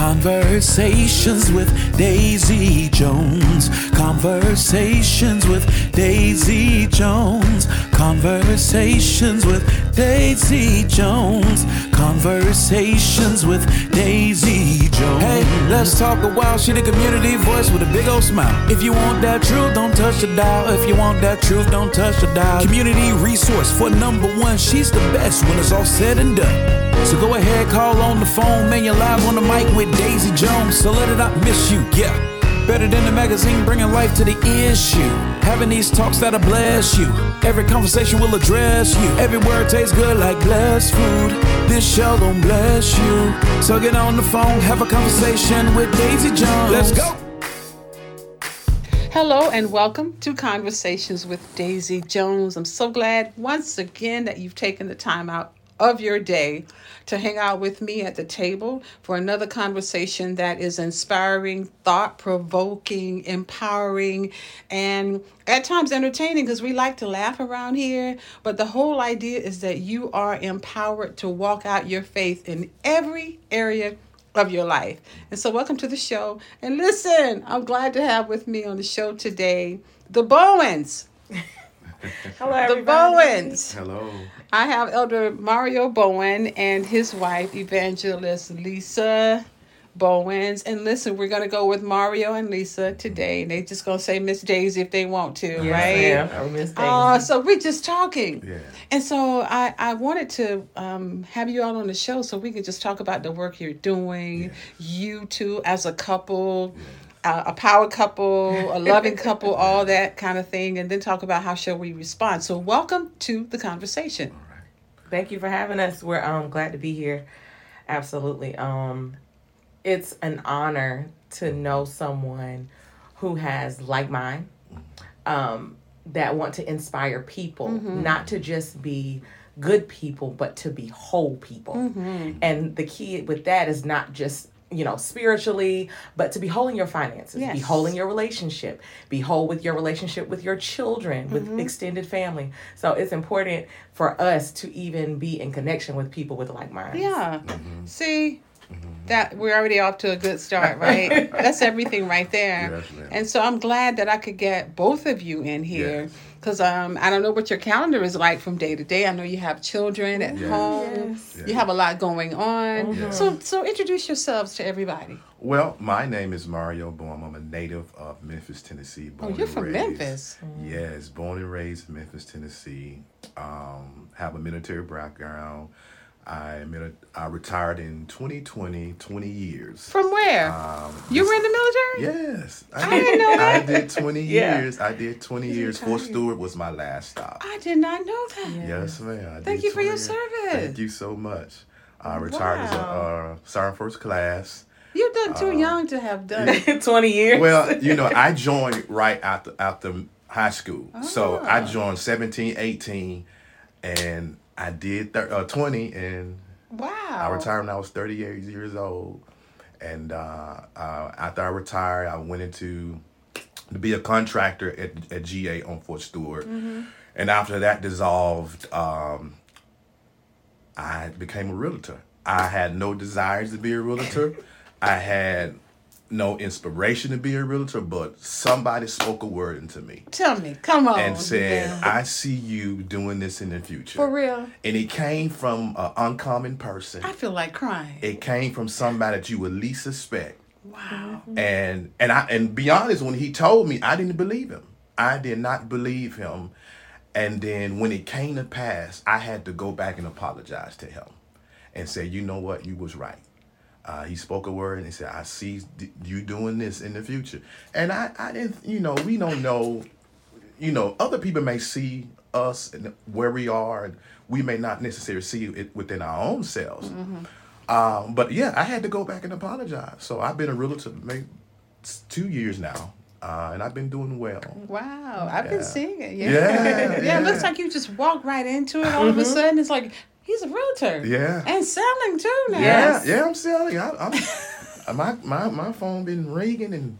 Conversations with Daisy Jones. Conversations with Daisy Jones. Conversations with Daisy Jones. Conversations with Daisy Jones. Hey, let's talk a while. She the community voice with a big old smile. If you want that truth, don't touch the dial. If you want that truth, don't touch the dial. Community resource for number one. She's the best when it's all said and done. So go ahead, call on the phone, man. You're live on the mic with Daisy Jones. So let it not miss you, yeah. Better than the magazine, bringing life to the issue. Having these talks that'll bless you. Every conversation will address you. Every word tastes good like blessed food. This show gon' bless you. So get on the phone, have a conversation with Daisy Jones. Let's go. Hello and welcome to Conversations with Daisy Jones. I'm so glad once again that you've taken the time out of your day to hang out with me at the table for another conversation that is inspiring, thought provoking, empowering, and at times entertaining because we like to laugh around here. But the whole idea is that you are empowered to walk out your faith in every area of your life. And so, welcome to the show. And listen, I'm glad to have with me on the show today the Bowens. Hello, The everybody. Bowens. Hello. I have Elder Mario Bowen and his wife, Evangelist Lisa Bowens. And listen, we're going to go with Mario and Lisa today. They just going to say Miss Daisy if they want to, Yes, right? ma'am. I miss Uh, Daisy. so we're just talking. Yeah. And so I, I wanted to um, have you all on the show so we can just talk about the work you're doing, you two as a couple, uh, a power couple, a loving couple, all that kind of thing, and then talk about how shall we respond. So welcome to the conversation. Thank you for having us. We're um glad to be here. Absolutely. Um, it's an honor to know someone who has like mine, um, that want to inspire people, not to just be good people, but to be whole people. And the key with that is not just you know spiritually but to be whole in your finances be Yes. whole in your relationship be whole with your relationship with your children with mm-hmm. extended family so it's important for us to even be in connection with people with like minds Yeah. Mm-hmm. See, mm-hmm. that we're already off to a good start, right? That's everything right there. Yes, and so I'm glad that I could get both of you in here Yes. Because um, I don't know what your calendar is like from day to day. I know you have children at Yes. home. Yes. You have a lot going on. Yes. So so introduce yourselves to everybody. Well, my name is Mario Bowens. I'm a native of Memphis, Tennessee. Born Oh, you're from raised. Memphis. Yes, born and raised in Memphis, Tennessee. Um, have a military background. I mili- I retired in 2020, 20 years. From where? Um, you were in the military? Yes, I didn't know that. I did 20 Yeah. years. I did 20 years. Fort Stewart was my last stop. I did not know that. Yes, ma'am. I Thank did you for your years. service. Thank you so much. I retired as a uh, sergeant first class. You're done too young to have done it. 20 years Well, you know, I joined right after after high school. So I Ah. joined 17, 18, and I did thir- uh, 20, and Wow. I retired when I was 38 years old. And uh, uh, after I retired, I went into to be a contractor at, at GA on Fort Stewart. Mm-hmm. And after that dissolved, um, I became a realtor. I had no desires to be a realtor. I had no inspiration to be a realtor, but somebody spoke a word into me Tell me, come on. and said, man. I see you doing this in the future. For real. And it came from an uncommon person. I feel like crying. It came from somebody that you would least suspect. wow. And and I and be honest, when he told me, I didn't believe him. I did not believe him. And then when it came to pass, I had to go back and apologize to him and say, you know what, you was right. Uh, he spoke a word and he said, I see you doing this in the future. And I, I didn't, you know, we don't know, you know, other people may see us and where we are, and we may not necessarily see it within our own selves. Um, but yeah, I had to go back and apologize. So I've been a realtor maybe two years now, uh, and I've been doing well. Wow, I've been seeing it. Yeah. Yeah, yeah, It looks like you just walked right into it all of a sudden. It's like he's a realtor. Yeah. And selling too now. Yeah, yeah, I'm selling. I, I'm, my my my phone been ringing and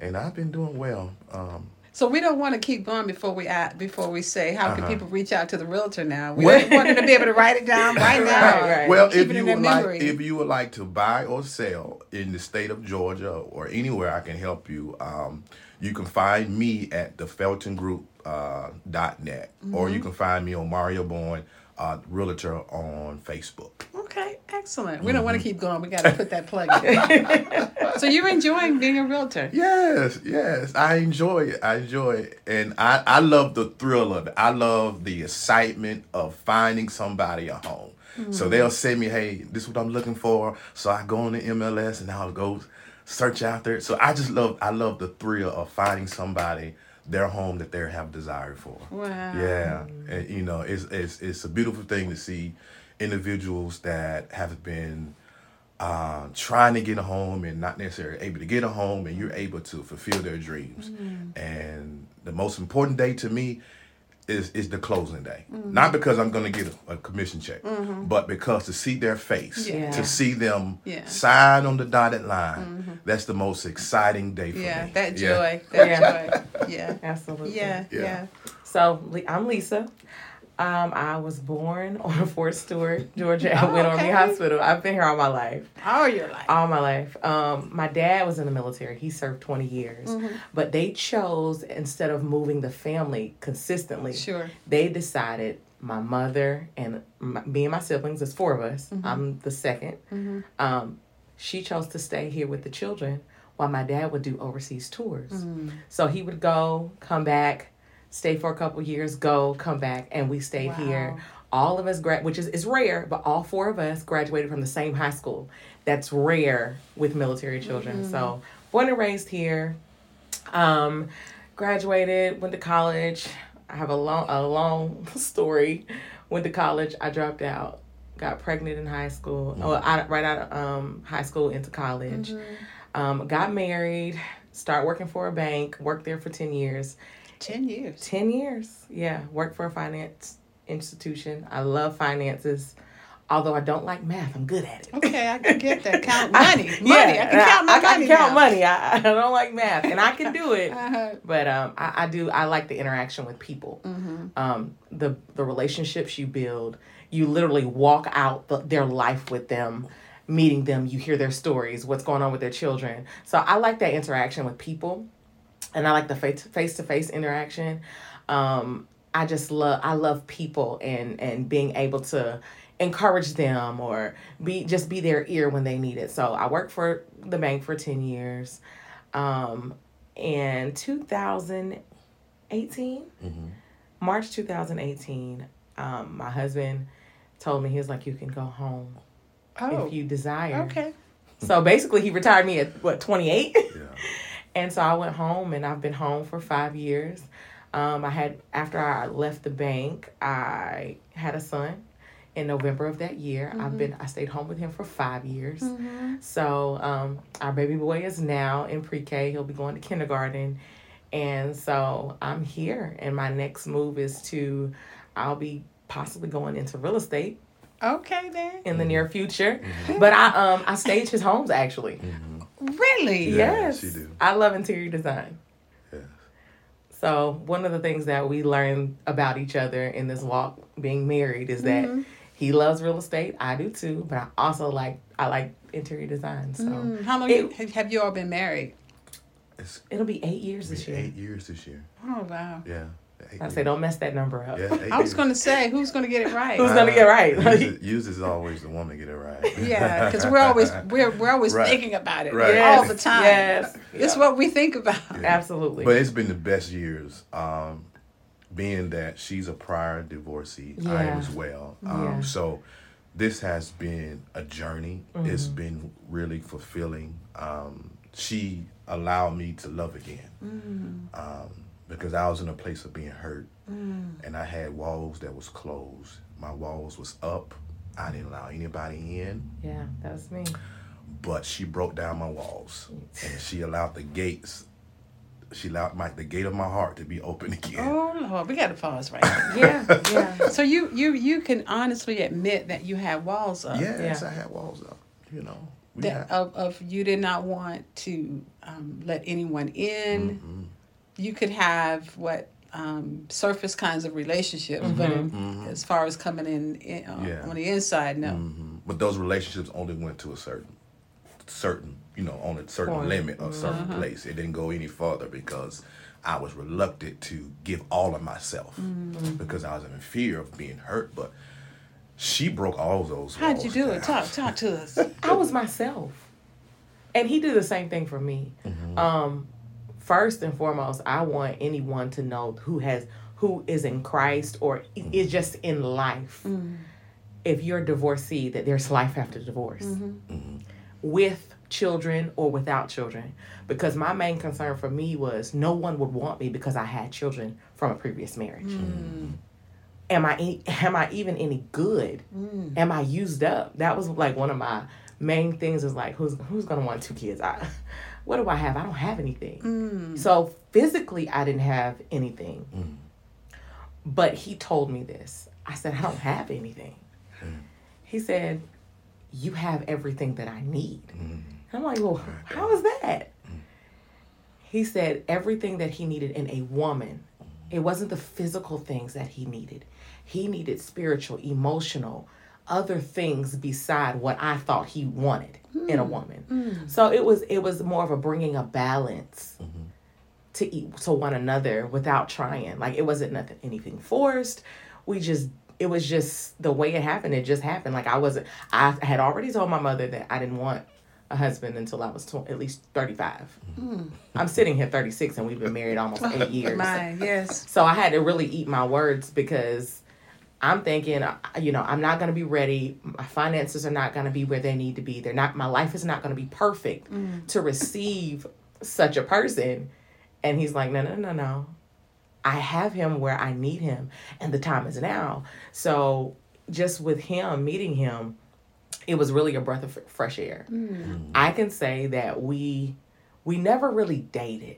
and I've been doing well. Um, So we don't want to keep going before we at, before we say how can Uh-huh. people reach out to the realtor now. We Well- want to be able to write it down right now. Right, right. Well, Keep if it you in their would like, if you would like to buy or sell in the state of Georgia or anywhere, I can help you. Um, you can find me at the Felton Group uh, dot net, or Mm-hmm. you can find me on Mario Bowens, uh, Realtor on Facebook. Okay, excellent. We don't want to keep going. We got to put that plug in. so you're enjoying being a realtor. Yes, yes, I enjoy it. I enjoy it, and I I love the thrill of it. I love the excitement of finding somebody a home. So they'll say me, "Hey, this is what I'm looking for." So I go on the MLS and I'll go search out there. So I just love I love the thrill of finding somebody their home that they have desire for. Wow. Yeah, and, you know, it's it's it's a beautiful thing to see individuals that have been uh, trying to get a home and not necessarily able to get a home, and you're able to fulfill their dreams. Mm. And the most important day to me is is the closing day. Mm-hmm. Not because I'm going to get a, a commission check, but because to see their face, Yeah. to see them Yeah. Mm-hmm. sign on the dotted line. That's the most exciting day for Yeah, me. that Yeah. joy. That Yeah. joy. Yeah. Absolutely. Yeah, Yeah. yeah. So I'm Lisa. Um, I was born on Fort Stewart, Georgia, at Oh, Winn Army okay. Hospital. I've been here all my life. All your life. all my life. Um, my dad was in the military. He served 20 years. Mm-hmm. But they chose, instead of moving the family consistently, Sure. they decided my mother and my, me and my siblings, there's four of us. Mm-hmm. I'm the 2nd Um, she chose to stay here with the children while my dad would do overseas tours. Mm. So he would go, come back, stay for a couple years, go, come back, and we stayed Wow. here. All of us grad, which is, is rare, but all four of us graduated from the same high school. That's rare with military children. So born and raised here. Um, graduated, went to college. I have a long a long story. Went to college. I dropped out. Got pregnant in high school. Oh, out, right out of um, high school into college. Um, got married. Start working for a bank. Worked there for ten years. Ten years. 10 years. Yeah. Worked for a finance institution. I love finances. Although I don't like math, I'm good at it. Okay, I can get that. Count money. Money. Yeah, I can count I, I money. can count money. I, I don't like math, and I can do it. Uh-huh. But um, I, I do. I like the interaction with people. Mm-hmm. Um, the the relationships you build. You literally walk out the, their life with them, meeting them. You hear their stories, what's going on with their children. So I like that interaction with people, and I like the face face to face interaction. Um, I just love. I love people and and being able to encourage them or be just be their ear when they need it. So I worked for the bank for 10 years. Um in 2018, March 2018, um, my husband told me he was like, "You can go home Oh. if you desire." Okay. So basically, he retired me at what 28, Yeah. and so I went home, and I've been home for five years. Um, I had after I left the bank, I had a son in November of that year. I've been I stayed home with him for five years. So um, our baby boy is now in pre-K. He'll be going to kindergarten, and so I'm here. And my next move is to, I'll be possibly going into real estate Okay then. in the near future. But I um I stage his homes actually. Really? Yeah, yes, she do. I love interior design. Yes. So one of the things that we learned about each other in this walk, being married, is that Mm-hmm. he loves real estate. I do too, but I also like I like interior design. So Mm, How long It- you, have- have you all been married? It's it'll be eight years this been year. eight years this year. Oh wow. Yeah. Eight I say don't mess that number up. Yeah, I was going to say, who's going to get it right? Who's gonna get it right? Usually, usually it's always the woman get it right. yeah, because we're always we're we're always Right. thinking about it Right. all the time. Yes, It's yeah. what we think about. absolutely. But it's been the best years. Um, being that she's a prior divorcee, I am as well. Um, Yeah. So this has been a journey. It's Mm-hmm. been really fulfilling. Um, she allowed me to love again Mm. Because I was in a place of being hurt, Mm. and I had walls that was closed. My walls was up. I didn't allow anybody in yeah, that was me. but she broke down my walls and she allowed the gates she allowed my the gate of my heart to be open again Oh Lord, we got to pause right now. Yeah, yeah. So you you you can honestly admit that you had walls up. yes Yeah. i had walls up you know we That had, of of you did not want to um, let anyone in. Mhm. You could have what um, surface kinds of relationships, but in, as far as coming in, in uh, Yeah. on the inside, no. Mhm. But those relationships only went to a certain, certain, you know, on a certain Point. limit or certain Uh-huh. place. It didn't go any further because I was reluctant to give all of myself Mm-hmm. because I was in fear of being hurt. But she broke all those. How'd you do down. it? Talk, talk to us. I was myself. And he did the same thing for me. Mm-hmm. Um, first and foremost, I want anyone to know who has who is in Christ or Mm-hmm. is just in life. If you're a divorcee, that there's life after divorce. Mm-hmm. With children or without children. Because my main concern for me was no one would want me because I had children from a previous marriage. Mm-hmm. Am I e- am I even any good? Am I used up? That was like one of my main things is like who's who's gonna want two kids? I what do I have? I don't have anything. Mm. So physically I didn't have anything. Mm. But he told me this. I said, I don't have anything. Mm. He said, You have everything that I need. And I'm like, Well, how is that? He said everything that he needed in a woman. It wasn't the physical things that he needed. He needed spiritual, emotional, other things beside what I thought he wanted in a hmm. woman. Hmm. So it was it was more of a bringing a balance mm-hmm. to eat to one another without trying. Like it wasn't nothing anything forced. We just it was just the way it happened. It just happened. Like I wasn't. I had already told my mother that I didn't want a husband until I was tw- at least thirty mm. I'm sitting here thirty six, and we've been married almost eight years. Mine, yes. So I had to really eat my words because I'm thinking, uh, you know, I'm not going to be ready. My finances are not going to be where they need to be. They're not. My life is not going to be perfect mm. to receive such a person. And he's like, no, no, no, no. I have him where I need him, and the time is now. So just with him meeting him, it was really a breath of fresh air. Mm. Mm. I can say that we we never really dated.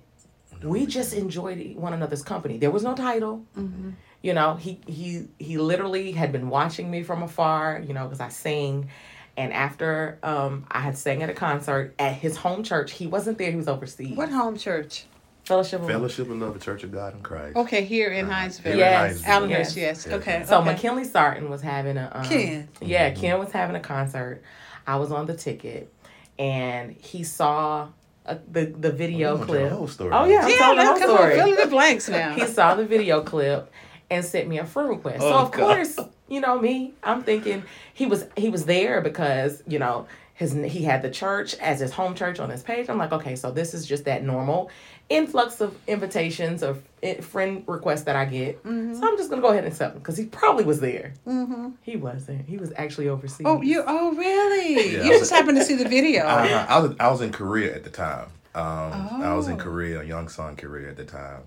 We just enjoyed one another's company. There was no title. Mm-hmm. You know, he he he literally had been watching me from afar. You know, because I sing. And after um, I had sang at a concert at his home church, he wasn't there. He was overseas. What home church? fellowship? of- Fellowship of Love, Church of God in Christ. Okay, here in Uh, Hinesville. Yes. Hinesville. Allenhurst, Yes. yes. Yes. Okay. So okay. McKinley Sarton was having a um, Ken. Yeah, Ken was having a concert. I was on the ticket, and he saw uh the the video you clip. your whole story. Oh yeah, I'm Yeah, telling the now whole come on, story. fill in the blanks now. he saw the video clip and sent me a friend request. so Oh, of God. course, you know me, I'm thinking he was he was there because you know his he had the church as his home church on his page. I'm like, okay, so this is just that normal influx of invitations of friend requests that I get. So I'm just gonna go ahead and accept him because he probably was there. Mm-hmm. He wasn't. He was actually overseas. oh, you? Oh, really? Yeah. You just happened to see the video. Uh, I was I was in Korea at the time. Um, I was in Oh. Korea, a Yongsan Korea at the time,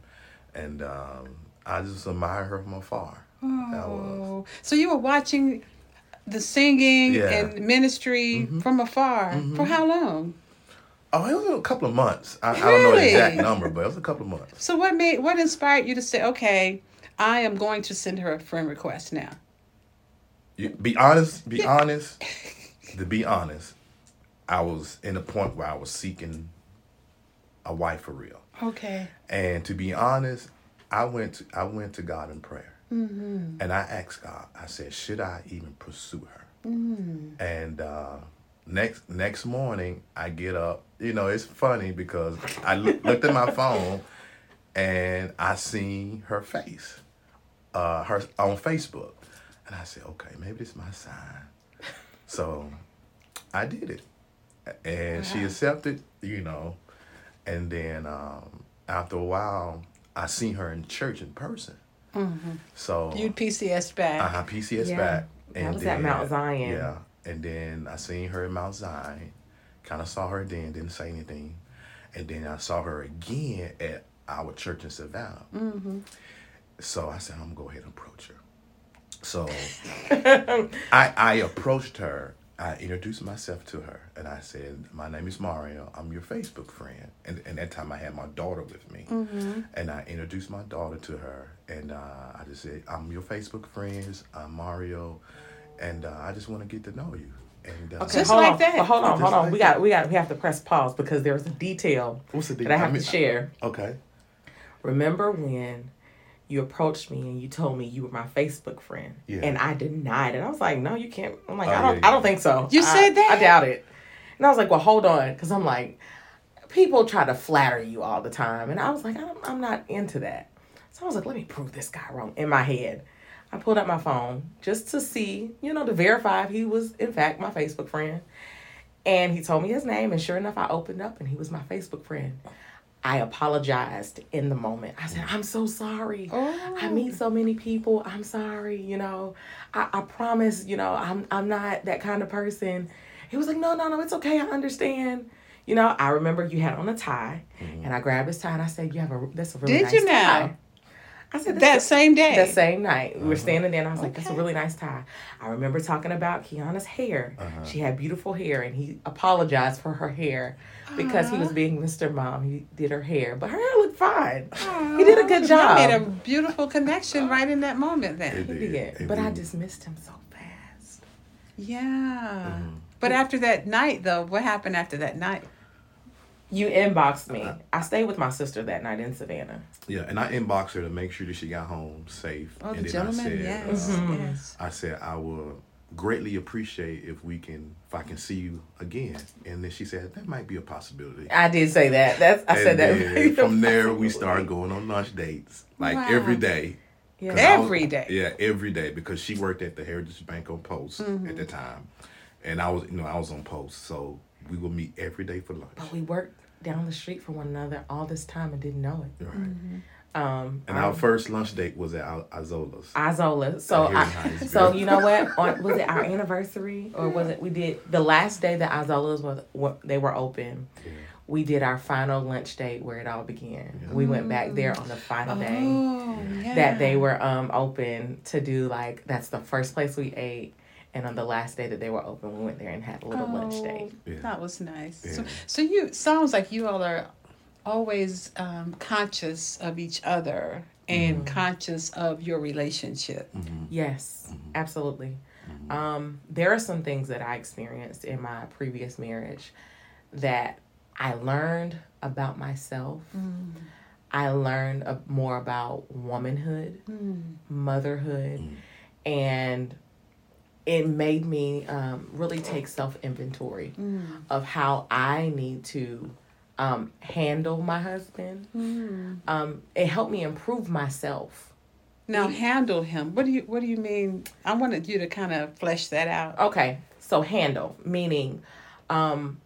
and um, I just admired her from afar. Oh, so you were watching the singing Yeah. and ministry mm-hmm. from afar mm-hmm. for how long? Oh, it was a couple of months. I, I don't know the exact number, but it was a couple of months. So what made what inspired you to say, okay, I am going to send her a friend request now? You, be honest. Be honest. To be honest, I was in a point where I was seeking a wife for real. Okay. And to be honest, I went to, I went to God in prayer, and I asked God. I said, "Should I even pursue her?" And uh, next next morning, I get up. You know, it's funny because I loo- looked at my phone, and I seen her face, uh, her on Facebook, and I said, "Okay, maybe this is my sign." So, I did it, and she accepted. You know, and then um, after a while, I seen her in church in person. So You PCS back. uh-huh, PCS Yeah. back. That was at Mount Zion. Yeah, and then I seen her in Mount Zion. Kind of saw her then, didn't say anything, and then I saw her again at our church in Savannah. Mm-hmm. So I said, I'm gonna go ahead and approach her. So I I approached her. I introduced myself to her, and I said, "My name is Mario. I'm your Facebook friend." And, and that time I had my daughter with me, Mm-hmm. and I introduced my daughter to her, and uh, I just said, "I'm your Facebook friends. I'm Mario, and uh, I just want to get to know you." And uh, Just hold like on, that. But hold on, Just hold on. like we that. got we got we have to press pause because there's a detail what's the deal? that I have mean, to share Okay. remember when you approached me and you told me you were my Facebook friend, Yeah. and I denied it. I was like, no, you can't. I'm like, Oh, I don't, yeah, I don't think so. You I- said that? I doubt it. And I was like, well, hold on, because I'm like, people try to flatter you all the time, and I was like, I'm, I'm not into that. So I was like, let me prove this guy wrong in my head. I pulled out my phone just to see, you know, to verify if he was in fact my Facebook friend. And he told me his name, and sure enough, I opened up and he was my Facebook friend. I apologized in the moment. I said, I'm so sorry. I oh. meet so many people. I'm sorry, you know. I, I promise, you know, I'm I'm not that kind of person. He was like, No, no, no, it's okay, I understand. You know, I remember you had on a tie, mm-hmm. and I grabbed his tie and I said, You have a that's a really Did nice you now? tie. I said That same day. that same night, we were standing there, and I was like, "That's a really nice tie." I remember talking about Kiana's hair. Uh-huh. She had beautiful hair, and he apologized for her hair because he was being Mr. Mom. He did her hair, but her hair looked fine. He did a good You job. made a beautiful connection right in that moment then. He It did, did. but I dismissed him so fast. Yeah. Mm-hmm. But after that night, though, what happened after that night? You inboxed me. Uh-huh. I stayed with my sister that night in Savannah. Yeah, and I inboxed her to make sure that she got home safe. Oh, the and gentleman, I said, yes, uh, Mhm. yes. I said I will greatly appreciate if we can, if I can see you again. And then she said that might be a possibility. I did say that. That's I and said that. from there we started going on lunch dates like Wow. every day. Yeah. 'Cause I was- Every day. Yeah, every day because she worked at the Heritage Bank on Post Mm-hmm. at the time, and I was, you know, I was on Post, so we would meet every day for lunch. But we worked down the street from one another all this time and didn't know it. Right. Mm-hmm. Um, And our first lunch date was at Al- Azola's. So I, so you know what? On, was it our anniversary or was it we did the last day that Isola's was were, they were open? Yeah. We did our final lunch date where it all began. We went back there on the final day Oh, yeah. that they were um open to do like that's the first place we ate. And on the last day that they were open, we went there and had a little lunch Oh, date. Yeah. That was nice. So, Yeah. so you sounds like you all are always um, conscious of each other and mm-hmm. conscious of your relationship. Mm-hmm. Yes, mm-hmm. absolutely. Um, there are some things that I experienced in my previous marriage that I learned about myself. Mm. I learned more about womanhood, mm. motherhood, mm. and it made me um, really take self inventory of how I need to um, handle my husband. Um, it helped me improve myself. Now handle him. What do you What do you mean? I wanted you to kind of flesh that out. Okay, so handle meaning um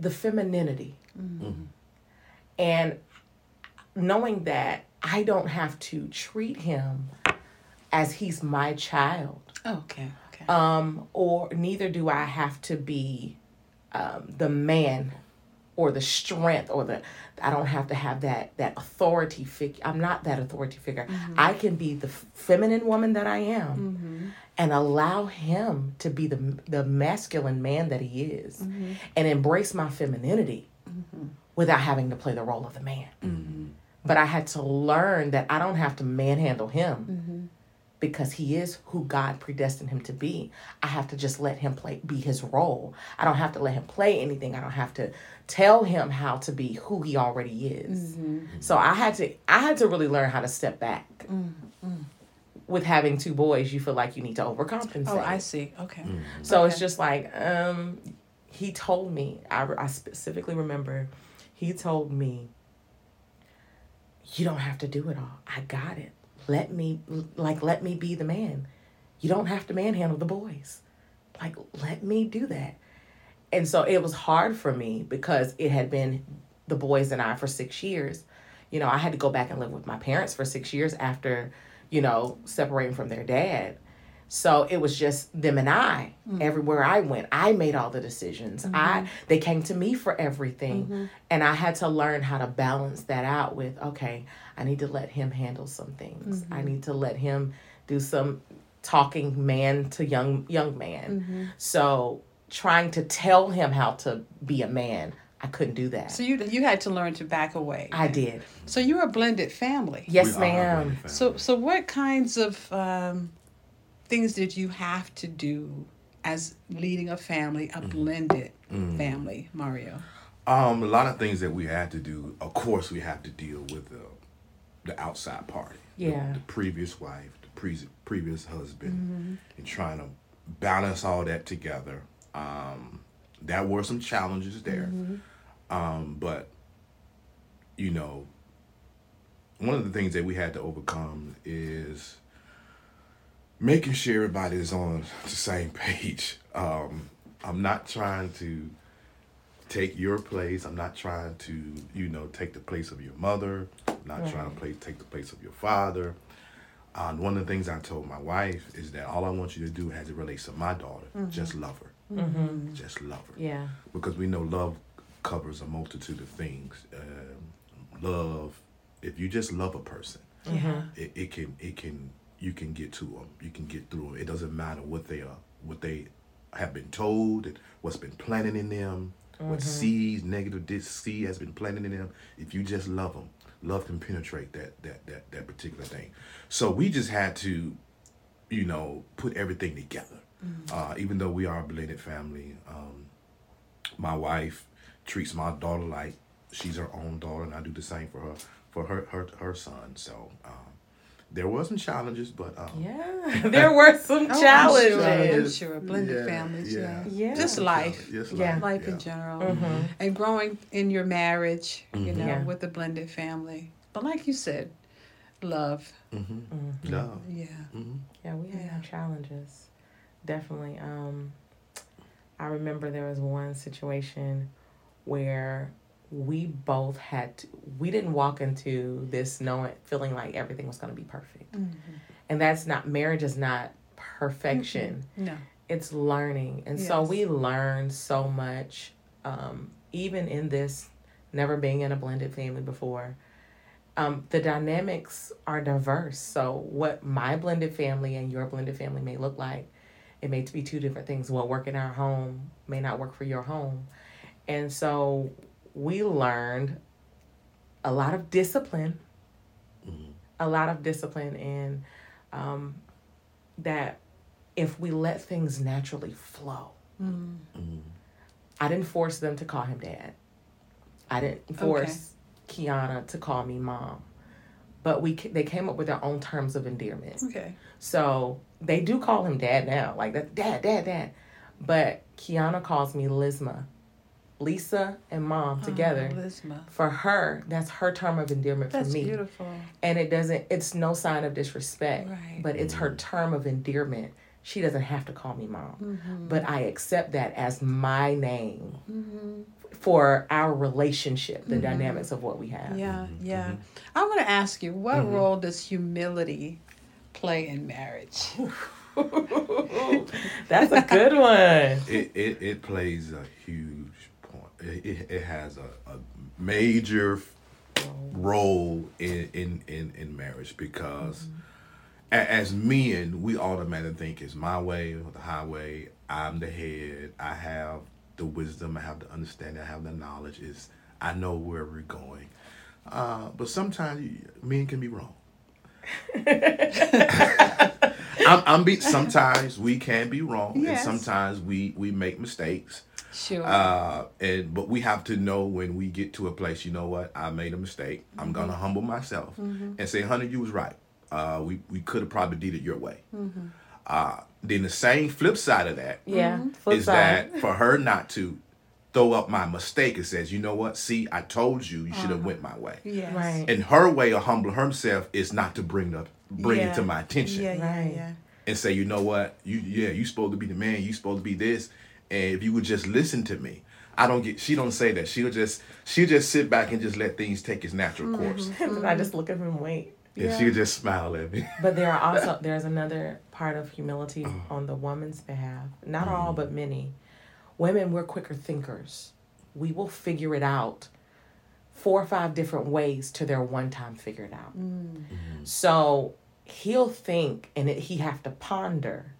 the femininity. And knowing that I don't have to treat him as he's my child. Oh, okay. Okay. Um or neither do I have to be um the man or the strength or the I don't have to have that that authority figure. I'm not that authority figure. Mm-hmm. I can be the feminine woman that I am mm-hmm. and allow him to be the the masculine man that he is mm-hmm. and embrace my femininity without having to play the role of the man. But I had to learn that I don't have to manhandle him because he is who God predestined him to be. I have to just let him play be his role. I don't have to let him play anything. I don't have to tell him how to be who he already is. Mm-hmm. So I had to I had to really learn how to step back. Mm-hmm. With having two boys, you feel like you need to overcompensate. oh, I see. Okay. Mm-hmm. So it's just like um, he told me. I, I specifically remember he told me, "You don't have to do it all. I got it. Let me like let me be the man. You don't have to manhandle the boys. Like let me do that." And so it was hard for me because it had been the boys and I for six years. You know, I had to go back and live with my parents for six years after, you know, separating from their dad. So it was just them and I. Mm-hmm. Everywhere I went, I made all the decisions. I mm-hmm. they came to me for everything. Mm-hmm. And I had to learn how to balance that out with, okay, I need to let him handle some things. I need to let him do some talking man to young young man. So trying to tell him how to be a man, I couldn't do that. So you you had to learn to back away. I did. So you're a blended family. Yes, We ma'am. family. So so what kinds of um, things did you have to do as leading a family, a blended family, Mario? Um, a lot of things that we had to do. Of course, we have to deal with the the outside party. The- Yeah. The, previous wife, the pre- previous husband, and trying to balance all that together. Um, there were some challenges there, um, but you know, one of the things that we had to overcome is making sure everybody is on the same page. Um, I'm not trying to take your place. I'm not trying to, you know, take the place of your mother. I'm not trying to play, take the place of your father. Uh, one of the things I told my wife is that all I want you to do as it relates to my daughter, just love her. Just love her Yeah. because we know love covers a multitude of things. Um, love, if you just love a person, Yeah. it, it can it can you can get to them. You can get through them. It doesn't matter what they are, what they have been told, and what's been planted in them, what seeds, negative seed has been planted in them. If you just love them, love can penetrate that that that that particular thing. So we just had to, you know, put everything together. Uh, even though we are a blended family, um, my wife treats my daughter like she's her own daughter, and I do the same for her for her her her son. So um, there were some challenges, but um, Yeah. there were some Oh, I'm challenges. sure, I'm sure. Blended Yeah, families, yeah. yeah. Just life. Yes, Yeah. life, Life yeah. in general. Mm-hmm. And growing in your marriage, you know, Yeah. with a blended family. But like you said, love. Mm-hmm. Love. Yeah. Mm-hmm. Yeah, we had Yeah. our challenges. Definitely. Um, I remember there was one situation where we both had to, we didn't walk into this knowing feeling like everything was going to be perfect. And that's not marriage is not perfection. No. It's learning. And so we learned so much um, even in this never being in a blended family before. Um, the dynamics are diverse. So, what my blended family and your blended family may look like, it may be two different things. What work in our home may not work for your home. And so, we learned a lot of discipline, a lot of discipline, and um, that if we let things naturally flow, I didn't force them to call him dad. I didn't force Kiana to call me mom. But we they came up with their own terms of endearment. Okay. So they do call him dad now, like that dad, dad, dad. But Kiana calls me Lisma, Lisa and mom oh, together. Oh, Lisma. For her, that's her term of endearment That's for me beautiful. and it doesn't it's no sign of disrespect Right. but it's her term of endearment she doesn't have to call me mom mm-hmm. but i accept that as my name mm-hmm. for our relationship the mm-hmm. dynamics of what we have Yeah, yeah. I want to ask you, what role does humility play in marriage? that's a good one It, it it plays a huge point. It, it, has a, a major role in in in, in marriage because a- as men we automatically think it's my way or the highway. I'm the head. I have the wisdom. I have the understanding. I have the knowledge. Is I know where we're going. Uh, but sometimes men can be wrong. I'm, I'm be, sometimes we can be wrong, Yes. and sometimes we we make mistakes. Sure. Uh, and but we have to know when we get to a place. You know what? I made a mistake. I'm gonna humble myself and say, "Honey, you was right. Uh, we we could have probably did it your way." Uh, then the same flip side of that is yeah flip side that for her not to throw up my mistake and says, "You know what? See, I told you. You should have went my way." yes. right And her way of humbling herself is not to bring up bring Yeah. it to my attention Yeah, yeah, Right. yeah. and say, you know what, you yeah, you supposed to be the man, you supposed to be this, and if you would just listen to me, I don't get. She don't say that. She'll just she'll just sit back and just let things take its natural mm-hmm. course, and i just look at him and wait and she'll just smile at me. But there are also there's another part of humility oh. on the woman's behalf. Not mm. all, but many. Women, we're quicker thinkers. We will figure it out four or five different ways to their one time figure it out. Mm. Mm. So he'll think and it, he have to ponder.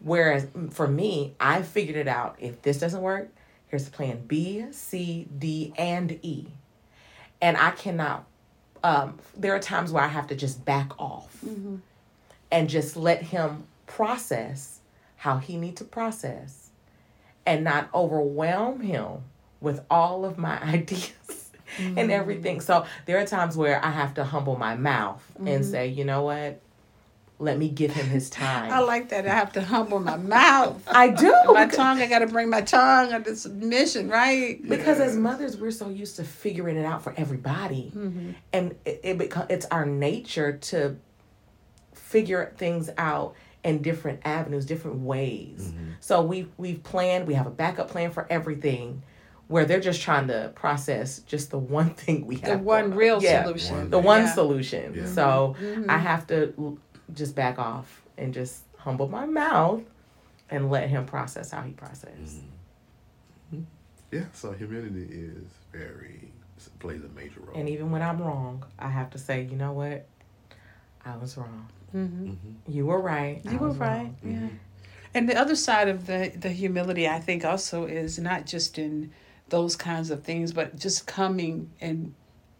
Whereas mm, for me, I figured it out. If this doesn't work, here's the plan B, C, D, and E. And I cannot um, there are times where I have to just back off and just let him process how he needs to process and not overwhelm him with all of my ideas Mm-hmm. and everything. So there are times where I have to humble my mouth and Mm-hmm. say, you know what? Let me give him his time. I like that. I have to humble my mouth. I do. My tongue, I got to bring my tongue under submission, right? because as mothers we're so used to figuring it out for everybody mm-hmm. and it, it beco- it's our nature to figure things out in different avenues different ways mm-hmm. so we we've planned we have a backup plan for everything where they're just trying to process just the one thing we have The one real Yeah, solution. the one Yeah. solution Yeah. so mm-hmm. i have to l- just back off and just humble my mouth and let him process how he processes mm-hmm. mm-hmm. Yeah, so humility is very plays a major role. And even when I'm wrong, I have to say, you know what? I was wrong. Mm-hmm. mm-hmm. You were right. I You were right. wrong. Yeah. And the other side of the the humility, I think, also is not just in those kinds of things, but just coming and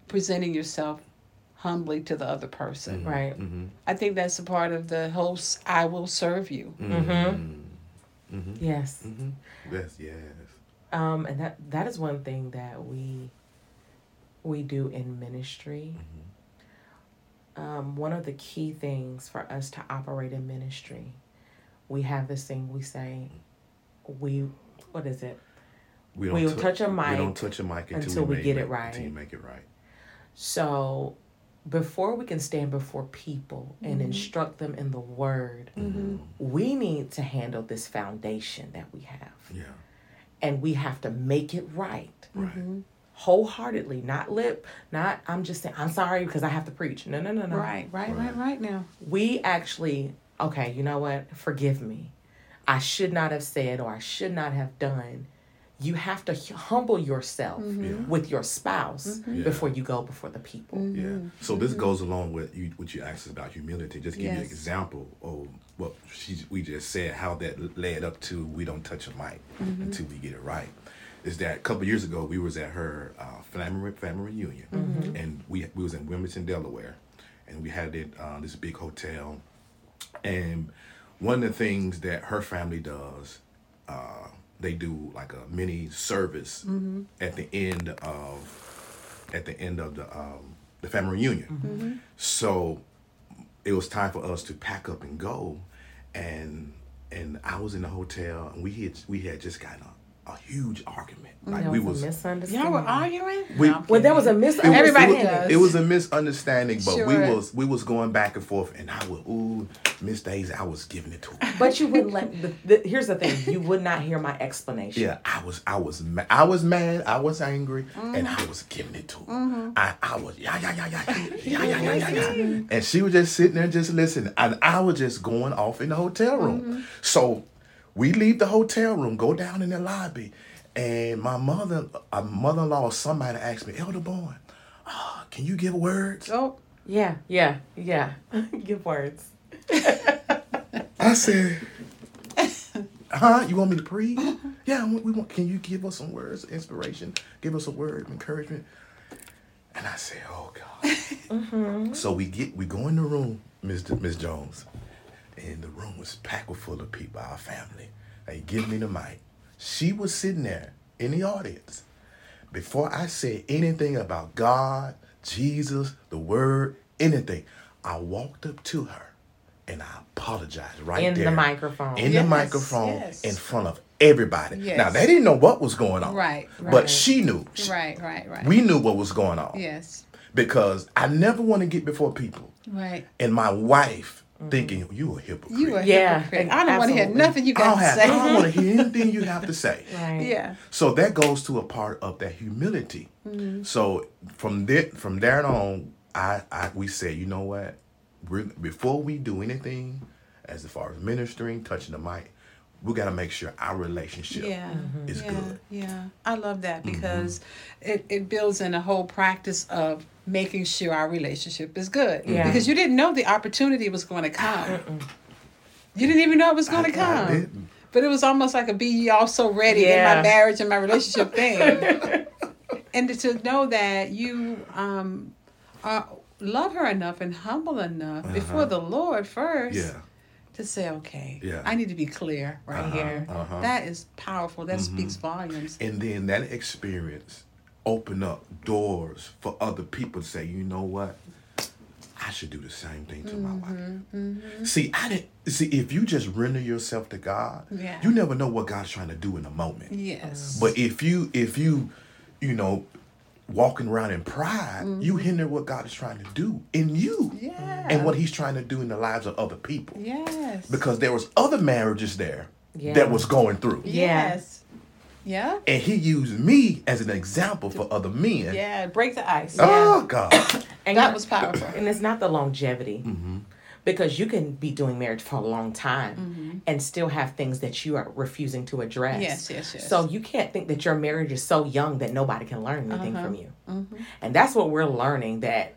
presenting yourself humbly to the other person. Right. Mm-hmm. I think that's a part of the whole "I will serve you." Mm-hmm. Yes. Mm-hmm. Yes, yes. Um, and that that is one thing that we we do in ministry. Um, one of the key things for us to operate in ministry, we have this thing we say, we what is it? We We'll tou- touch a mic. We don't touch a mic until, until we make get it it right. Until you make it right. So before we can stand before people and mm-hmm. instruct them in the word, mm-hmm. we need to handle this foundation that we have. Yeah. And we have to make it right. Right. Mm-hmm. Wholeheartedly, not lip, not I'm just saying I'm sorry because I have to preach. No, no, no, no. Right, right, right, right now. We actually, okay, you know what? Forgive me. I should not have said or I should not have done. You have to humble yourself Yeah. with your spouse Yeah. before you go before the people. Yeah. So this goes along with you, what you asked us about humility. Just give you an example of what she, we just said, how that led up to we don't touch a mic until we get it right. Is that a couple years ago we was at her uh, family family reunion, and we we was in Wilmington, Delaware, and we had it uh, this big hotel, and one of the things that her family does, uh, they do like a mini service mm-hmm. at the end of at the end of the um, the family reunion. Mm-hmm. Mm-hmm. So it was time for us to pack up and go, and and I was in the hotel and we had we had just gotten a, a huge argument. Like There we was, was a misunderstanding. Y'all were arguing. We- No, I'm Well, there was a kidding. mis- it was- Everybody it was, does. It was a misunderstanding, but we was we was going back and forth, and I was ooh Miss Daisy, I was giving it to her. But you wouldn't let. The, the, here's the thing: you would not hear my explanation. Yeah, I was, I was, ma- I was mad, I was angry, and I was giving it to her. I, I was, yeah, yeah, yeah, yeah, yeah, yeah, yeah, yeah, yeah, and she was just sitting there, just listening, and I was just going off in the hotel room. So we leave the hotel room, go down in the lobby, and my mother, a mother-in-law, or somebody asked me, Elder Bowens, uh, can you give words? Oh, Yeah. Yeah. Yeah. Give words. I said, huh? You want me to preach? yeah, we want. Can you give us some words of inspiration? Give us a word of encouragement. And I said, oh God. So we get we go in the room, Miss Miss Jones, and the room was packed with full of people, our family. They give me the mic. She was sitting there in the audience. Before I said anything about God, Jesus, the Word, anything, I walked up to her and I apologized right there. In the microphone. In Yes, the microphone yes. in front of everybody. Yes. Now they didn't know what was going on. Right, But she knew. right, right, right. We knew what was going on. yes, Because I never want to get before people right. and my wife thinking you a hypocrite. You a Yeah, hypocrite. I don't want to hear nothing you got to have, say. I don't want to hear anything you have to say. Right. yeah. So that goes to a part of that humility. Mm-hmm. So from there, from there on, I, I we said, you know what? We're, before we do anything, as far as ministering, touching the mic, we got to make sure our relationship Yeah, is yeah, good. yeah. I love that Mm-hmm. because it, it builds in a whole practice of making sure our relationship is good. Yeah. Because you didn't know the opportunity was going to come. You didn't even know it was going to I- I come. didn't. But it was almost like a be y'all so ready in my marriage and my relationship thing. and to know that you um, are, love her enough and humble enough before the Lord first Uh-huh. Yeah. To say, okay, Yeah. I need to be clear right Uh-huh, here. uh-huh. That is powerful. That speaks volumes. And then that experience open up doors for other people to say, you know what? I should do the same thing to my wife. See, I didn't see if you just render yourself to God, Yeah. you never know what God's trying to do in a moment. Yes. But if you if you, you know, walking around in pride, you hinder what God is trying to do in you. Yeah. And what he's trying to do in the lives of other people. yes. Because there was other marriages there Yeah. that was going through. Yes. Yeah. And he used me as an example for other men. Yeah. Break the ice. Oh God. And That was powerful. And it's not the longevity. Mm-hmm. Because you can be doing marriage for a long time Mm-hmm. and still have things that you are refusing to address. Yes, yes, yes. So you can't think that your marriage is so young that nobody can learn anything Uh-huh. from you. Mm-hmm. And that's what we're learning that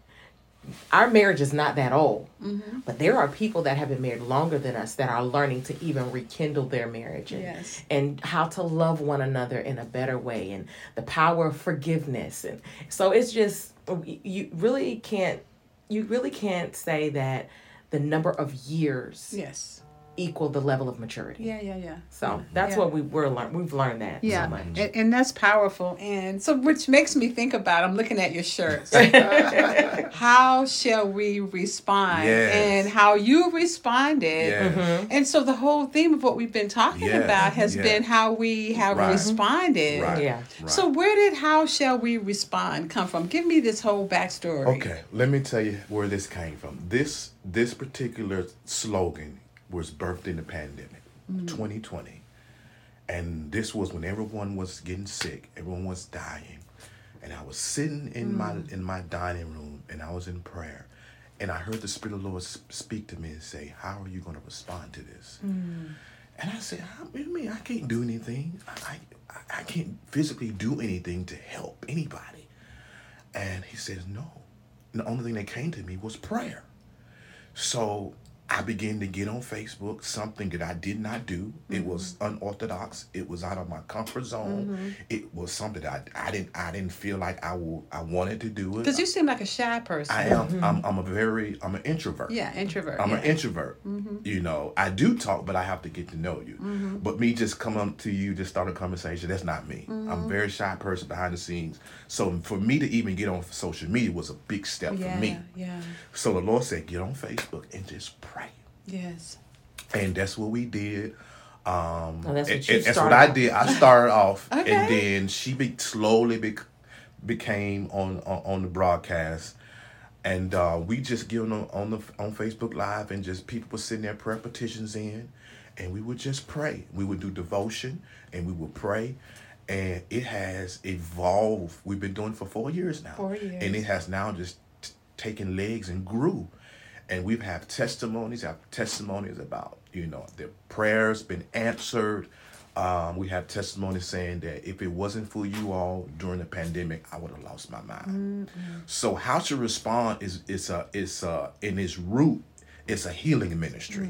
our marriage is not that old. Mm-hmm. But there are people that have been married longer than us that are learning to even rekindle their marriage and, Yes. and how to love one another in a better way and the power of forgiveness. And so it's just, you really can't, you really can't say that the number of years Yes. Equal the level of maturity. Yeah. Yeah. Yeah. So that's Yeah. what we we're learn. We've learned that Yeah, so much. and, and that's powerful. And so, which makes me think about I'm looking at your shirts. how shall we respond? Yes. And how you responded. Yes. Mm-hmm. And so, the whole theme of what we've been talking Yes, about has yes. been how we have Right. responded. Right. Yeah. Right. So, where did how shall we respond come from? Give me this whole backstory. Okay, let me tell you where this came from. This this particular slogan was birthed in the pandemic, mm-hmm. 2020. And this was when everyone was getting sick, everyone was dying. And I was sitting in my mm. in my dining room and I was in prayer. And I heard the Spirit of the Lord speak to me and say, How are you going to respond to this? Mm. And I said, How what do you mean? I can't do anything. I, I, I can't physically do anything to help anybody. And he says, No. And the only thing that came to me was prayer. So I began to get on Facebook, something that I did not do. It was mm-hmm. unorthodox. It was out of my comfort zone. Mm-hmm. It was something that I, I didn't I didn't feel like I will I wanted to do it. Because you seem like a shy person. I am I'm, mm-hmm. I'm a very I'm an introvert. Yeah, introvert. I'm yeah. an introvert. You know, I do talk, but I have to get to know you. But me just come up to you, just start a conversation, that's not me. I'm a very shy person behind the scenes. So for me to even get on social media was a big step yeah, for me. yeah. So the Lord said, get on Facebook and just pray. Yes. And that's what we did. Um, Oh, that's what and- you and that's what I did. I started off, Okay. and then she be, slowly bec became on, on on the broadcast, and uh, we just get on on the on Facebook Live, and just people were sitting there prayer petitions in, and we would just pray. We would do devotion, and we would pray, and it has evolved. We've been doing it for four years now, Four years. and it has now just t- taken legs and grew and we've had testimonies have testimonies about you know their prayers been answered. Um, we have testimonies saying that if it wasn't for you all during the pandemic i would have lost my mind. So how to respond is is a is a in its root it's a healing ministry.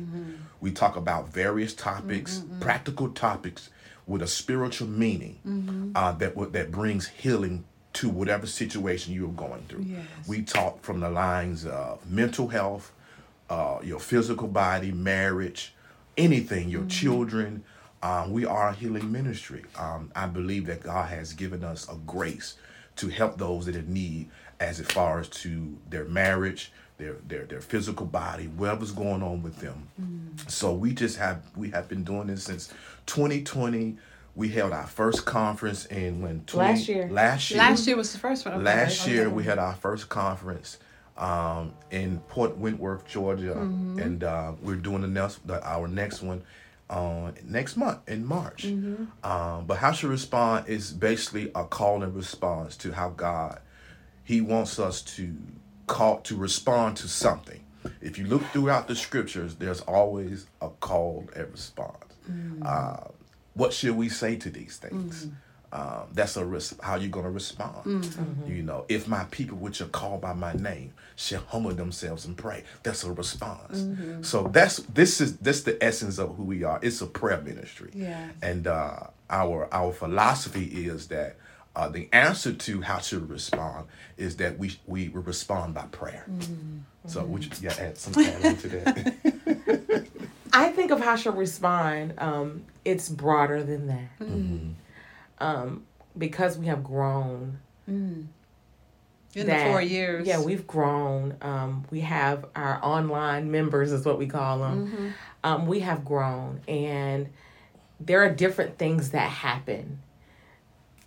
We talk about various topics practical topics with a spiritual meaning uh, that that brings healing to whatever situation you're going through Yes. we talk from the lines of mental health, uh, your physical body, marriage, anything, your children. Um, we are a healing ministry. Um, I believe that God has given us a grace to help those that are in need as far as to their marriage, their their their physical body, whatever's going on with them. So we just have we have been doing this since 2020. We held our first conference in when 20, Last year. Last year. Last year was the first one. Okay. Last Okay. year we had our first conference um, in Port Wentworth, Georgia, Mm-hmm. and uh, we're doing the next the, our next one uh, next month in March. Mm-hmm. Um, but how to respond is basically a call and response to how God He wants us to call to respond to something. If you look throughout the scriptures, there's always a call and response. Uh, what should we say to these things? Um, that's a res- how you're gonna respond. You know, if my people, which are called by my name, shall humble themselves and pray, that's a response. So that's this is this the essence of who we are. It's a prayer ministry, Yes. and uh, our our philosophy is that uh, the answer to how to respond is that we we respond by prayer. So would you yeah, add some add on to that? I think of how she'll respond. Um, it's broader than that. Mm-hmm. Um, because we have grown in the four years. Yeah, we've grown. Um, we have our online members, is what we call them. Mm-hmm. Um, we have grown, and there are different things that happen.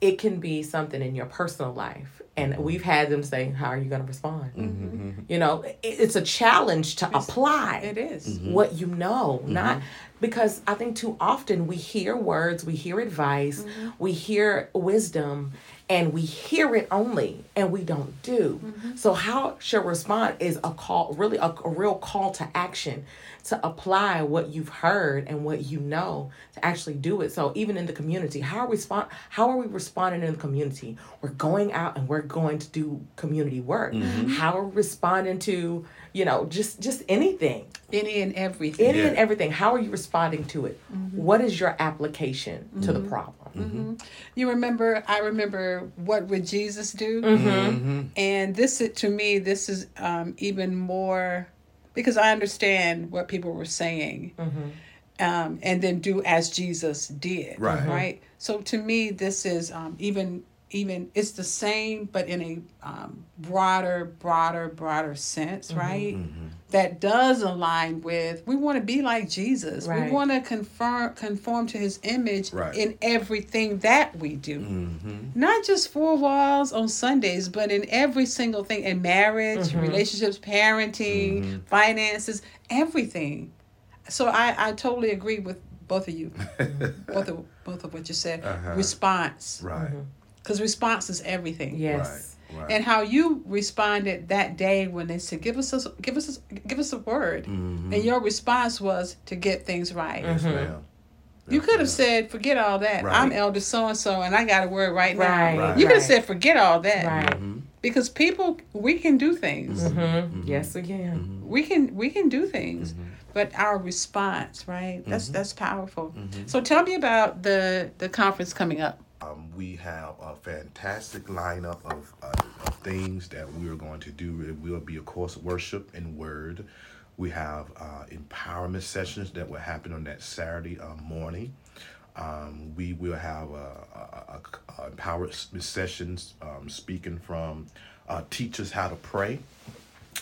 It can be something in your personal life, and mm-hmm. we've had them say, "How are you going to respond?" Mm-hmm. Mm-hmm. You know, it, it's a challenge to apply it is. what you know, not because I think too often we hear words, we hear advice, we hear wisdom, and we hear it only and we don't do. Mm-hmm. So how she'll respond is a call, really a, a real call to action to apply what you've heard and what you know to actually do it. So even in the community, how are we respond how are we responding in the community? We're going out and we're going to do community work. Mm-hmm. How are we responding to, you know, just just anything Any and everything. any Yeah. and everything how are you responding to it What is your application to the problem You remember? I remember. What would Jesus do? Mm-hmm. And this, to me, this is um, even more because I understand what people were saying, Mm-hmm. um, and then do as Jesus did. Right. Right. So to me, this is um, even even it's the same, but in a um, broader, broader, broader sense, Mm-hmm. right? That does align with we want to be like Jesus. Right. We want to conform conform to His image Right. in everything that we do Mm-hmm. not just four walls on Sundays, but in every single thing in marriage, Mm-hmm. relationships, parenting, Mm-hmm. finances, everything. So I, I totally agree with both of you, both of both of what you said. Uh-huh. Response, Right. Because response is everything. yes Right. And how you responded that day when they said, "Give us a give us a, give us a word," Mm-hmm. and your response was to get things right. Yes, ma'am. Mm-hmm. You could have said, "Forget all that. Right. I'm Elder so and so, and I got a word right now." Right, Right. You could have said, "Forget all that," mm-hmm. right because people we can do things. Mhm. yes again We can we can do things, but our response, right? That's that's powerful. So tell me about the the conference coming up. Um, we have a fantastic lineup of, uh, of things that we are going to do. It will be, of course, worship and word. We have uh, empowerment sessions that will happen on that Saturday uh, morning. Um, we will have uh, a, a, a empowerment sessions um, speaking from uh, teachers how to pray.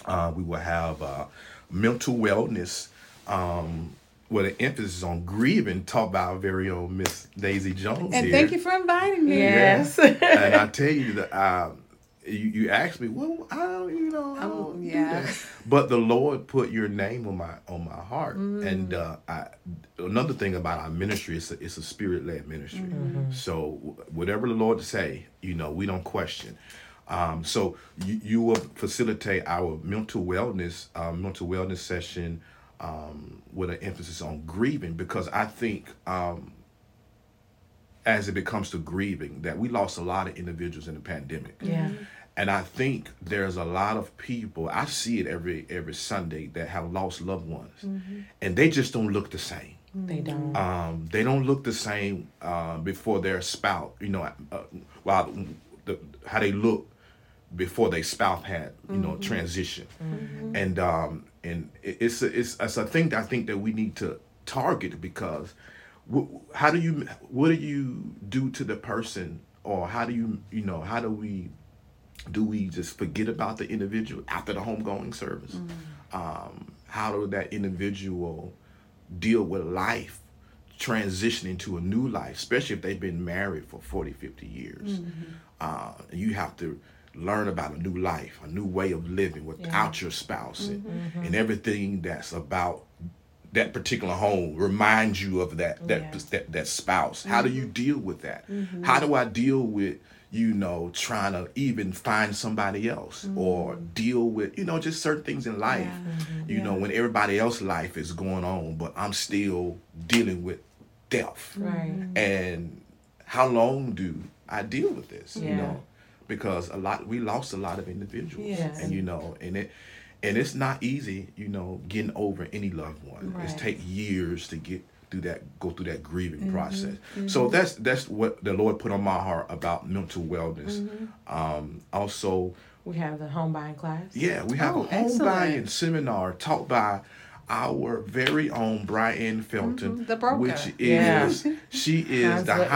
Uh, we will have uh, mental wellness um, with an emphasis on grieving, taught by our very own Miss Daisy Jones. And here. thank you for inviting me. yes and I tell you that um, you you asked me, well, I don't, you know, I don't do yeah. that. But the Lord put your name on my on my heart, Mm. and uh, I another thing about our ministry is it's a spirit led ministry. Mm-hmm. So whatever the Lord say, you know, we don't question. Um, so you, you will facilitate our mental wellness um, mental wellness session um, with an emphasis on grieving because I think um, as it becomes to grieving that we lost a lot of individuals in the pandemic. yeah And I think there's a lot of people, I see it every every Sunday that have lost loved ones. And they just don't look the same. they don't Um, they don't look the same uh, before their spouse, you know, uh, while the, how they look before their spouse had, you know, transition. And um, and it's a, it's it's a thing that I think that we need to target because how do you what do you do to the person or how do you you know how do we do we just forget about the individual after the homegoing service? Um, how do that individual deal with life transitioning to a new life especially if they've been married for 40 50 years? Uh, you have to learn about a new life a new way of living without your spouse and, mm-hmm, mm-hmm. and everything that's about that particular home reminds you of that that Yeah. that, that spouse. How do you mm-hmm. deal with that? How do i deal with you know trying to even find somebody else or deal with you know just certain things in life? You know when everybody else life is going on but i'm still dealing with death. Right. And how long do i deal with this you know because a lot we lost a lot of individuals Yes. and you know and it and it's not easy you know getting over any loved one Right. it take years to get through that go through that grieving Mm-hmm. process so that's that's what the lord put on my heart about mental wellness Mm-hmm. um also we have the home buying class yeah we have Oh, a home excellent. buying seminar taught by our very own Brian Felton, Mm-hmm. the broker. which Yeah. is she is the Hinesville.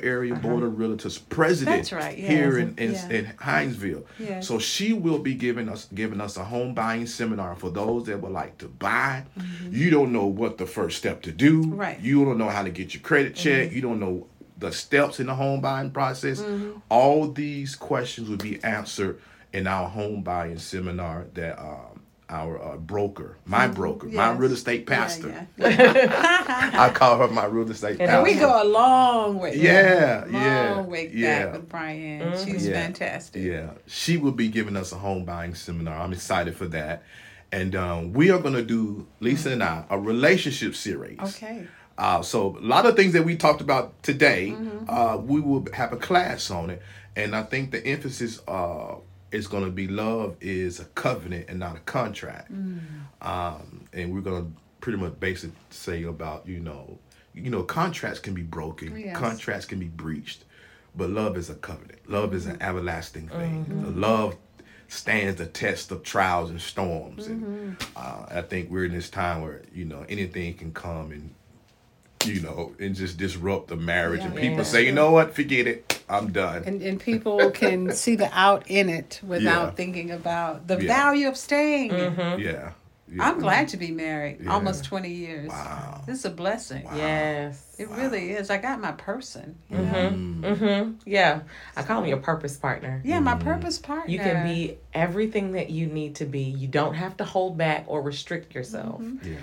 Hinesville area board of realtors president That's right, yes. here in in, Yeah. in Hinesville. Yes. So she will be giving us giving us a home buying seminar for those that would like to buy. You don't know what the first step to do. Mm-hmm. Right. Mm-hmm. You don't know how to get your credit check. You don't know the steps in the home buying process. Mm-hmm. All these questions will be answered in our home buying seminar that um, our uh, broker, my broker, my Mm-hmm. Real estate pastor. yeah. I call her my real estate And pastor. we go a long way. Yeah, yeah, long yeah, way yeah. back with Brian. She's Yeah. fantastic. Yeah, she will be giving us a home buying seminar. I'm excited for that. And um, we are going to do, Lisa and I, a relationship series. Okay. Uh, so a lot of things that we talked about today, Mm-hmm. uh, we will have a class on it. And I think the emphasis uh, is going to be love is a covenant and not a contract. Mm. Um, and we're going to pretty much basically say about, you know, you know, contracts can be broken, Yes. contracts can be breached, but love is a covenant. Love is an Mm-hmm. everlasting thing. Love stands the test of trials and storms. Mm-hmm. And uh, I think we're in this time where, you know, anything can come and you know, and just disrupt the marriage. and people Yeah. say, you know what, forget it, I'm done. And, and people can see the out in it without Yeah. thinking about the Yeah. value of staying. Mm-hmm. yeah, yeah. I'm glad to be married. Yeah. Almost 20 years. Wow. This is a blessing. Yes. It really is. I got my person. Mm-hmm. Mm-hmm. Yeah. I call him your purpose partner. Yeah, my purpose partner. You can be everything that you need to be. You don't have to hold back or restrict yourself. Mm-hmm. Yeah,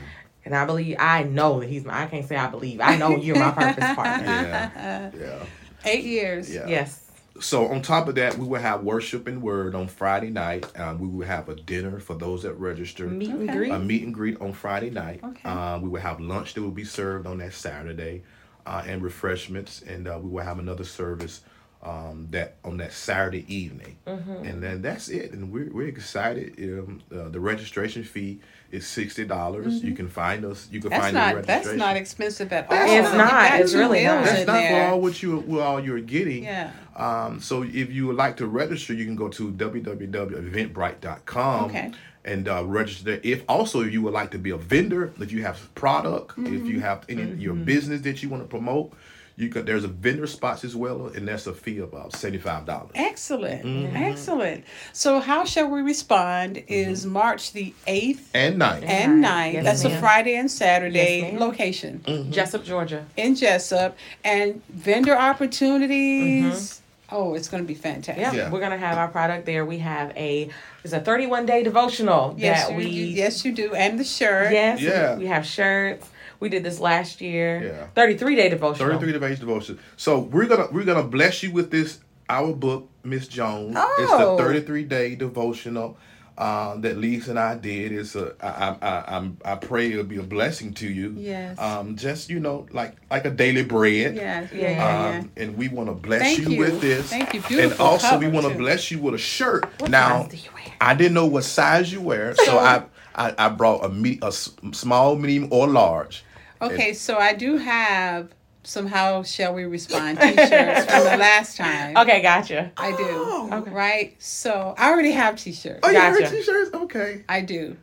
And I believe, I know that he's my, I can't say I believe. I know you're my purpose partner. yeah, yeah. Eight years. Yeah. Yes. So on top of that, we will have worship and word on Friday night. Um, we will have a dinner for those that register. Meet and Okay. greet. a meet and greet on Friday night. Okay. Uh, we will have lunch that will be served on that Saturday, uh, and refreshments, and uh, we will have another service um, that on that Saturday evening, Mm-hmm. and then that's it. And we're we're excited. Um, uh, the registration fee is sixty dollars. You can find us. You can Mm-hmm. That's find not the that's not expensive at all. It's not. got It's really not. That's not there. for all what you what all you're getting. Yeah. Um, so if you would like to register, you can go to www.eventbrite.com Okay. and uh, register. If also if you would like to be a vendor, if you have product, if Mm-hmm. you have any your business that you want to promote, you could. There's a vendor spots as well, and that's a fee of about seventy five dollars. Excellent. Mm-hmm. Excellent. So how shall we respond is March the 8th And nine. and Right. 9th. Yes, That's a. Friday and Saturday Yes, location Mm-hmm. Jesup, Georgia. in Jesup and vendor opportunities. Oh, it's going to be fantastic. Yeah, Yeah. we're gonna have our product there. We have a it's a 31 day devotional Yes, that you, we you- yes, you do. And the shirt. yes Yeah. we have shirts. We did this last year. Yeah. 33 day devotional. 33 Devotion Devotion. So we're gonna we're gonna bless you with this our book, Miss Jones. Oh. It's the 33 day devotional um, that Lisa and I did. It's a I I I I pray it'll be a blessing to you. Yes. Um, just you know like like a daily bread. Yeah, yeah, Yeah. yeah. yeah. Um, and we want to bless Thank you, you. with this. Thank you. And also, we want to bless you with a shirt. What now, size do you wear? I didn't know what size you wear, so I, I I brought a me a small, medium, or large. Okay, so I do have some How Shall We Respond t shirts from the last time. Okay, gotcha. I do. Oh. Okay. Right? So I already have t shirts. Oh, you Gotcha. wear t-shirts? Okay. I do.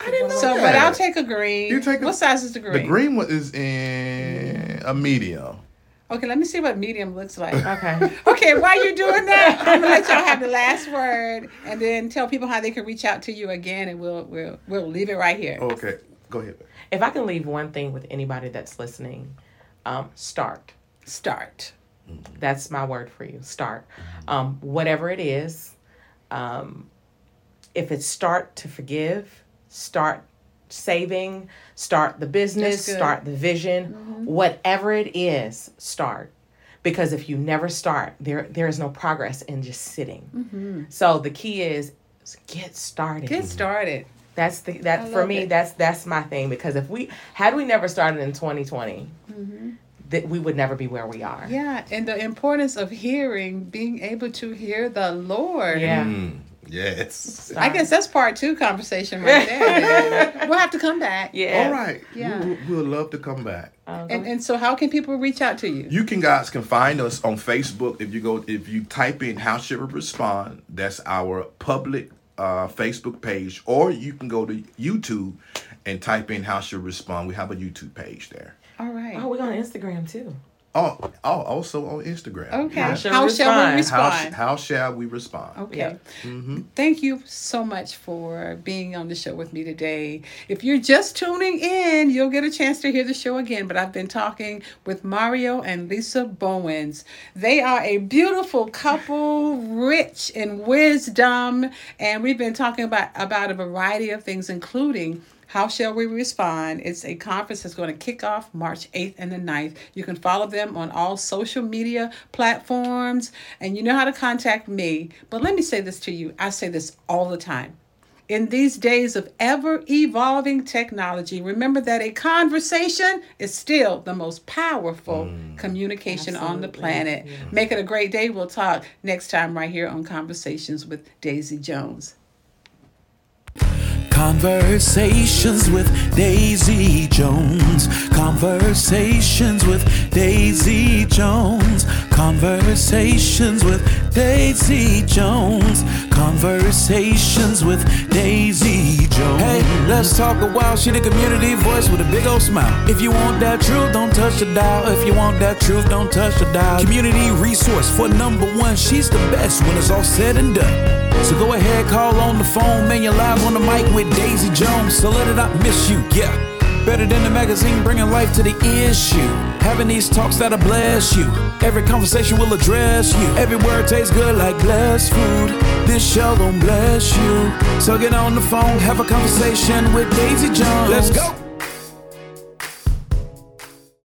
I didn't know So, that. but I'll take a green. You take a- what size is the green? The green one is in a medium. Okay, let me see what medium looks like. Okay. okay, while you're doing that, I'm gonna let y'all have the last word, and then tell people how they can reach out to you again, and we'll we'll we'll leave it right here. Okay, go ahead. If I can leave one thing with anybody that's listening, um, start. Start. That's my word for you. Start. Um, whatever it is, um, if it's start to forgive, start saving, start the business, start the vision, whatever it is, start. Because if you never start, there there is no progress in just sitting. So the key is get started. Get started. That's the that for me. it. That's that's my thing because if we had we never started in 2020, that we would never be where we are. Yeah, and the importance of hearing, being able to hear the Lord. Yeah. Mm, yes. I guess that's part two conversation right there. we'll have to come back. Yeah. All right. Yeah. We, we'll love to come back. Okay. And and so how can people reach out to you? You can guys can find us on Facebook if you go if you type in How Should We Respond. That's our public uh, Facebook page, or you can go to YouTube and type in how she'll respond. We have a YouTube page there. All right. Oh, we're on Instagram too. Oh, oh, also on Instagram. Okay. How How shall shall, we we respond? How, sh- how shall we respond? Okay. Yep. Mm-hmm. Thank you so much for being on the show with me today. If you're just tuning in, you'll get a chance to hear the show again. But I've been talking with Mario and Lisa Bowens. They are a beautiful couple, rich in wisdom, and we've been talking about, about a variety of things, including how shall we respond? It's a conference that's going to kick off March 8th and the 9th. You can follow them on all social media platforms and you know how to contact me. But let me say this to you I say this all the time. In these days of ever evolving technology, remember that a conversation is still the most powerful mm. communication on the Absolutely. planet. Make it a great day. We'll talk next time right here on Conversations with Daisy Jones. Conversations with Daisy Jones. Conversations with Daisy Jones. Conversations with Daisy Jones. Conversations with Daisy Jones. Hey, let's talk a while. She the community voice with a big old smile. If you want that truth, don't touch the dial. If you want that truth, don't touch the dial. Community resource for number one. She's the best when it's all said and done. So go ahead, call on the phone, man. You're live on the mic with Daisy Jones. So let it not miss you, yeah. Better than the magazine, bringing life to the issue. Having these talks that'll bless you. Every conversation will address you. Every word tastes good like blessed food. This show gon' bless you. So get on the phone, have a conversation with Daisy Jones. Let's go.